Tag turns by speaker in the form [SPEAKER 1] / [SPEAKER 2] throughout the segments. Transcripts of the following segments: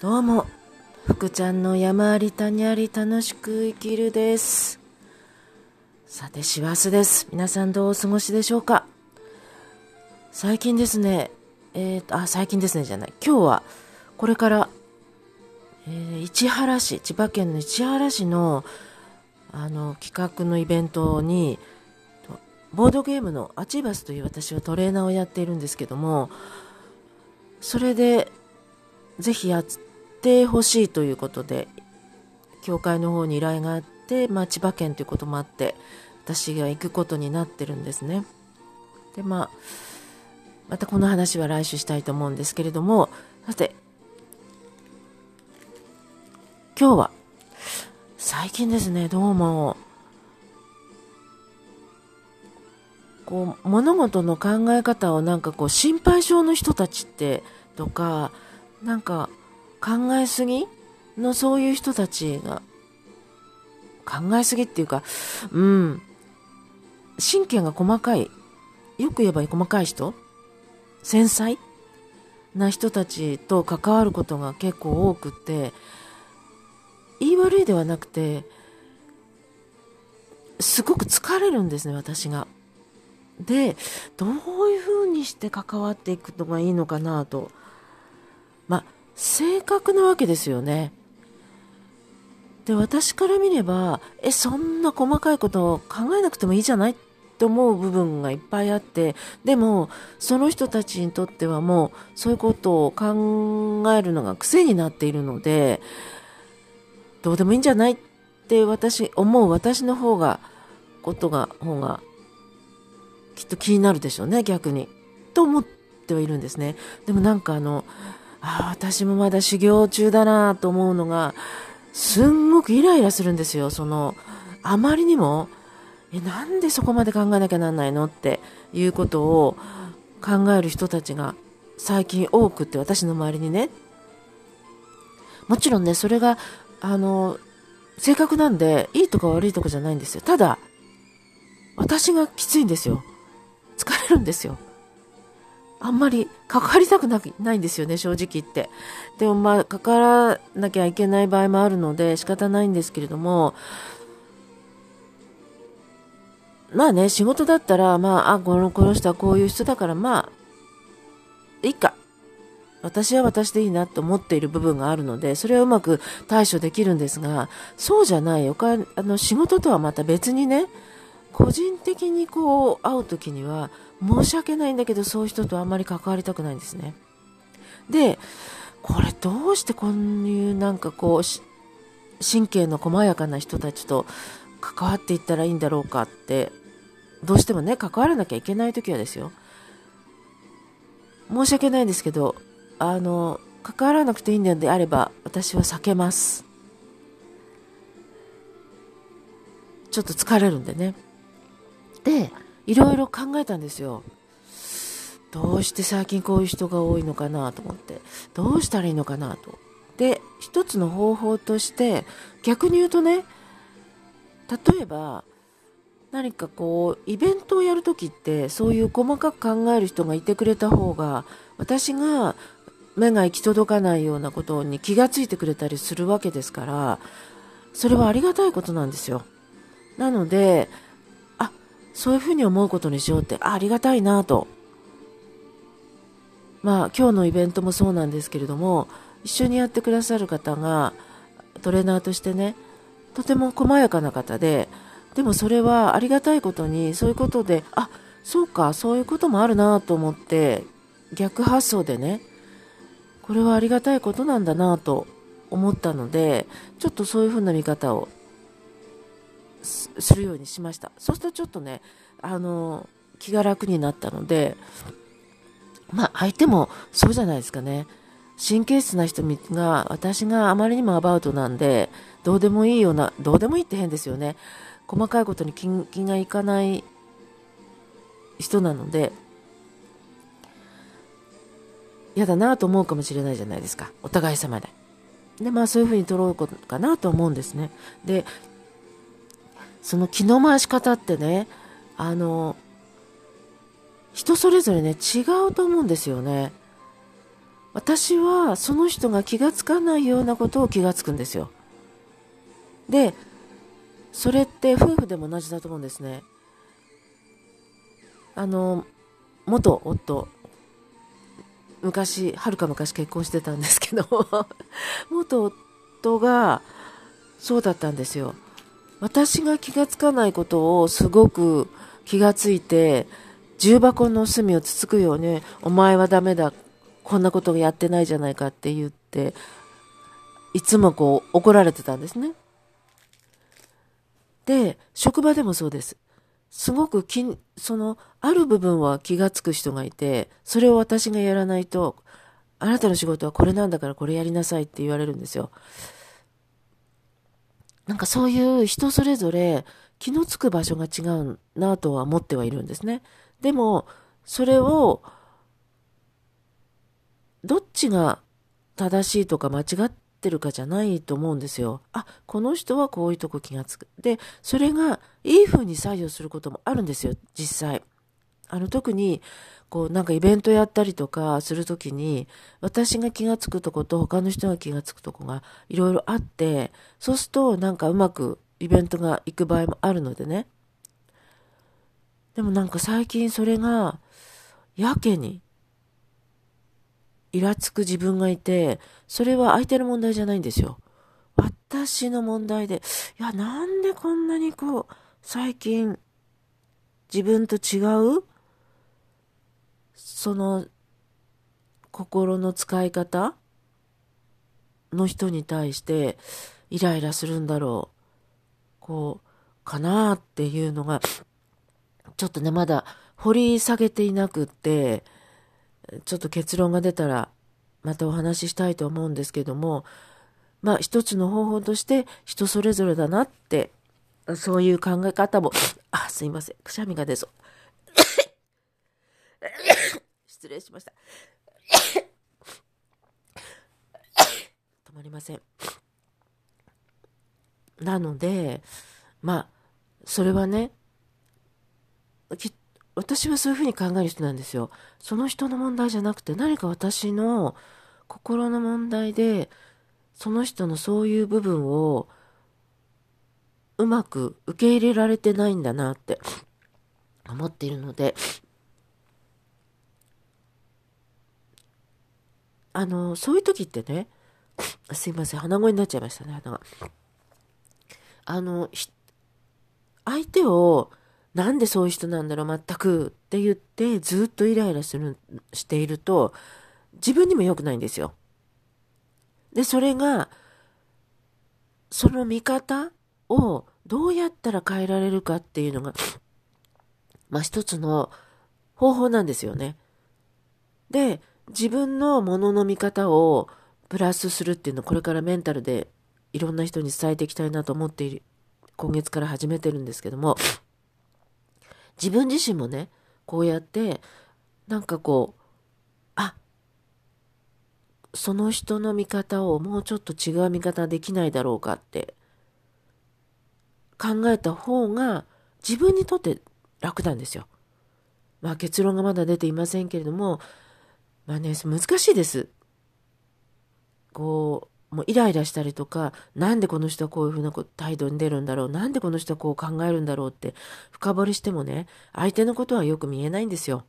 [SPEAKER 1] どうも、福ちゃんの山あり谷あり楽しく生きるです。さて、師走です。皆さんどうお過ごしでしょうか最近ですね、えーと、あ、最近ですねじゃない。今日は、これから、えー市原市、千葉県の市原市の、あの、企画のイベントに、ボードゲームのアチーバスという私はトレーナーをやっているんですけども、それで、ぜひやってほしいということで、教会の方に依頼があって、まあ、千葉県ということもあって、私が行くことになってるんですね。で、まあ、またこの話は来週したいと思うんですけれども、さて、今日は、最近ですね、どうも、こう、物事の考え方をなんかこう、心配性の人たちって、とか、なんか、考えすぎのそういう人たちが、考えすぎっていうか、うん、神経が細かい、よく言えば細かい人？繊細な人たちと関わることが結構多くて、言い悪いではなくて、すごく疲れるんですね、私が。で、どういうふうにして関わっていくのがいいのかなと。まあ、正確なわけですよね。で、私から見れば、え、そんな細かいことを考えなくてもいいじゃない？って思う部分がいっぱいあって、でも、その人たちにとってはもう、そういうことを考えるのが癖になっているので、どうでもいいんじゃない？って私、思う私の方が、ことが、方が、きっと気になるでしょうね、逆に。と思ってはいるんですね。でもなんかあの、ああ、私もまだ修行中だなと思うのが、すんごくイライラするんですよ。その、あまりにも、え、なんでそこまで考えなきゃなんないのっていうことを考える人たちが最近多くって、私の周りにね。もちろんね、それが、あの、性格なんで、いいとか悪いとかじゃないんですよ。ただ、私がきついんですよ。疲れるんですよ。あんまり関わりたくなないんですよね、正直言って。でもまあ、関わらなきゃいけない場合もあるので仕方ないんですけれども、まあね、仕事だったら、まあ、あ、この、この人はこういう人だから、まあ、いいか。私は私でいいなと思っている部分があるので、それはうまく対処できるんですが、そうじゃない。おかあの、仕事とはまた別にね、個人的にこう、会うときには、申し訳ないんだけど、そういう人とあんまり関わりたくないんですね。で、これどうしてこういうなんかこう、神経の細やかな人たちと関わっていったらいいんだろうかって、どうしてもね、関わらなきゃいけないときはですよ。申し訳ないんですけど、あの、関わらなくていいんであれば、私は避けます。ちょっと疲れるんでね。で、いろいろ考えたんですよ。どうして最近こういう人が多いのかなと思って。どうしたらいいのかなと。で、一つの方法として、逆に言うとね、例えば、何かこう、イベントをやるときって、そういう細かく考える人がいてくれた方が、私が目が行き届かないようなことに気がついてくれたりするわけですから、それはありがたいことなんですよ。なので、そういうふうに思うことにしようって、あありがたいなと。まあ、今日のイベントもそうなんですけれども、一緒にやってくださる方が、トレーナーとしてね、とても細やかな方で、でもそれはありがたいことに、そういうことで、あ、そうか、そういうこともあるなと思って、逆発想でね、これはありがたいことなんだなと思ったので、ちょっとそういうふうな見方をするようにしました。そうするとちょっとね、あの、気が楽になったので、まあ相手もそうじゃないですかね。神経質な人が、私があまりにもアバウトなんで、どうでもいいような、どうでもいいって変ですよね。細かいことに気気がいかない人なので、嫌だなと思うかもしれないじゃないですか。お互い様で。で、まあそういうふうに取ろうかなと思うんですね。で、その気の回し方ってね、あの、人それぞれね、違うと思うんですよね。私はその人が気がつかないようなことを気がつくんですよ。で、それって夫婦でも同じだと思うんですね。あの、元夫、昔、はるか昔結婚してたんですけど、元夫がそうだったんですよ。私が気がつかないことをすごく気がついて、重箱の隅をつつくように、お前はダメだ、こんなことをやってないじゃないかって言って、いつもこう怒られてたんですね。で、職場でもそうです。すごくき、その、ある部分は気がつく人がいて、それを私がやらないと、あなたの仕事はこれなんだからこれやりなさいって言われるんですよ。なんかそういう人それぞれ気のつく場所が違うなとは思ってはいるんですね。でも、それを、どっちが正しいとか間違ってるかじゃないと思うんですよ。あ、この人はこういうとこ気がつく。で、それがいい風に作用することもあるんですよ、実際。あの、特に、こう、なんかイベントやったりとかするときに、私が気がつくとこと他の人が気がつくとこがいろいろあって、そうするとなんかうまくイベントが行く場合もあるのでね。でもなんか最近それが、やけに、イラつく自分がいて、それは相手の問題じゃないんですよ。私の問題で、いや、なんでこんなにこう、最近、自分と違うその、心の使い方の人に対して、イライラするんだろう。こう、かなっていうのが、ちょっとね、まだ掘り下げていなくって、ちょっと結論が出たら、またお話ししたいと思うんですけども、まあ一つの方法として人それぞれだなって、そういう考え方も、あ、すいません、くしゃみが出そう。失礼しました。止まりません。なので、まあ、それはね、私はそういうふうに考える人なんですよ。その人の問題じゃなくて何か私の心の問題でその人のそういう部分をうまく受け入れられてないんだなって思っているのであのそういう時ってねすいません鼻声になっちゃいましたね鼻があの相手をなんでそういう人なんだろう、全くって言って、ずっとイライラする、していると、自分にも良くないんですよ。で、それが、その見方をどうやったら変えられるかっていうのが、まあ一つの方法なんですよね。で、自分のものの見方をプラスするっていうのをこれからメンタルでいろんな人に伝えていきたいなと思っている、今月から始めてるんですけども、自分自身もね、こうやって、なんかこう、あ、その人の見方をもうちょっと違う見方できないだろうかって考えた方が自分にとって楽なんですよ。まあ結論がまだ出ていませんけれども、まあね、難しいです。こう、もうイライラしたりとか、なんでこの人はこういうふうな態度に出るんだろう、なんでこの人はこう考えるんだろうって深掘りしてもね、相手のことはよく見えないんですよ。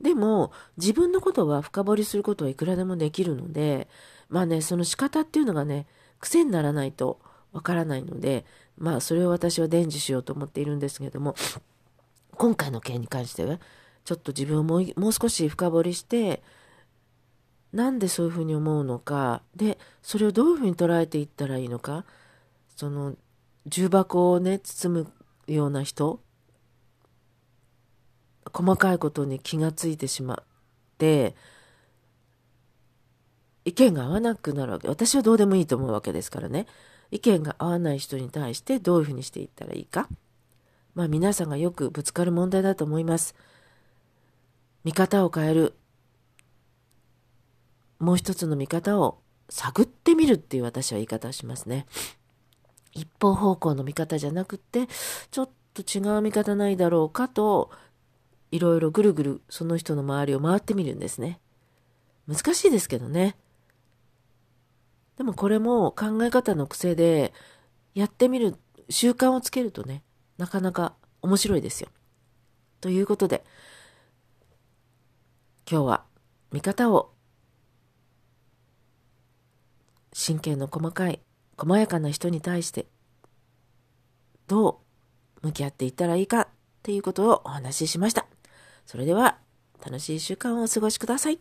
[SPEAKER 1] でも、自分のことは深掘りすることはいくらでもできるので、まあね、その仕方っていうのがね、癖にならないとわからないので、まあそれを私は伝授しようと思っているんですけれども、今回の件に関しては、ちょっと自分をもう少し深掘りして、なんでそういうふうに思うのか。でそれをどういうふうに捉えていったらいいのか。その重箱をね包むような人。細かいことに気がついてしまって意見が合わなくなるわけ。私はどうでもいいと思うわけですからね。意見が合わない人に対してどういうふうにしていったらいいか。まあ皆さんがよくぶつかる問題だと思います。見方を変えるもう一つの見方を探ってみるっていう私は言い方をしますね。一方方向の見方じゃなくて、ちょっと違う見方ないだろうかと、いろいろぐるぐるその人の周りを回ってみるんですね。難しいですけどね。でもこれも考え方の癖で、やってみる、習慣をつけるとね、なかなか面白いですよ。ということで、今日は見方を神経の細かい、細やかな人に対してどう向き合っていったらいいかっていうことをお話ししました。それでは楽しい週間をお過ごしください。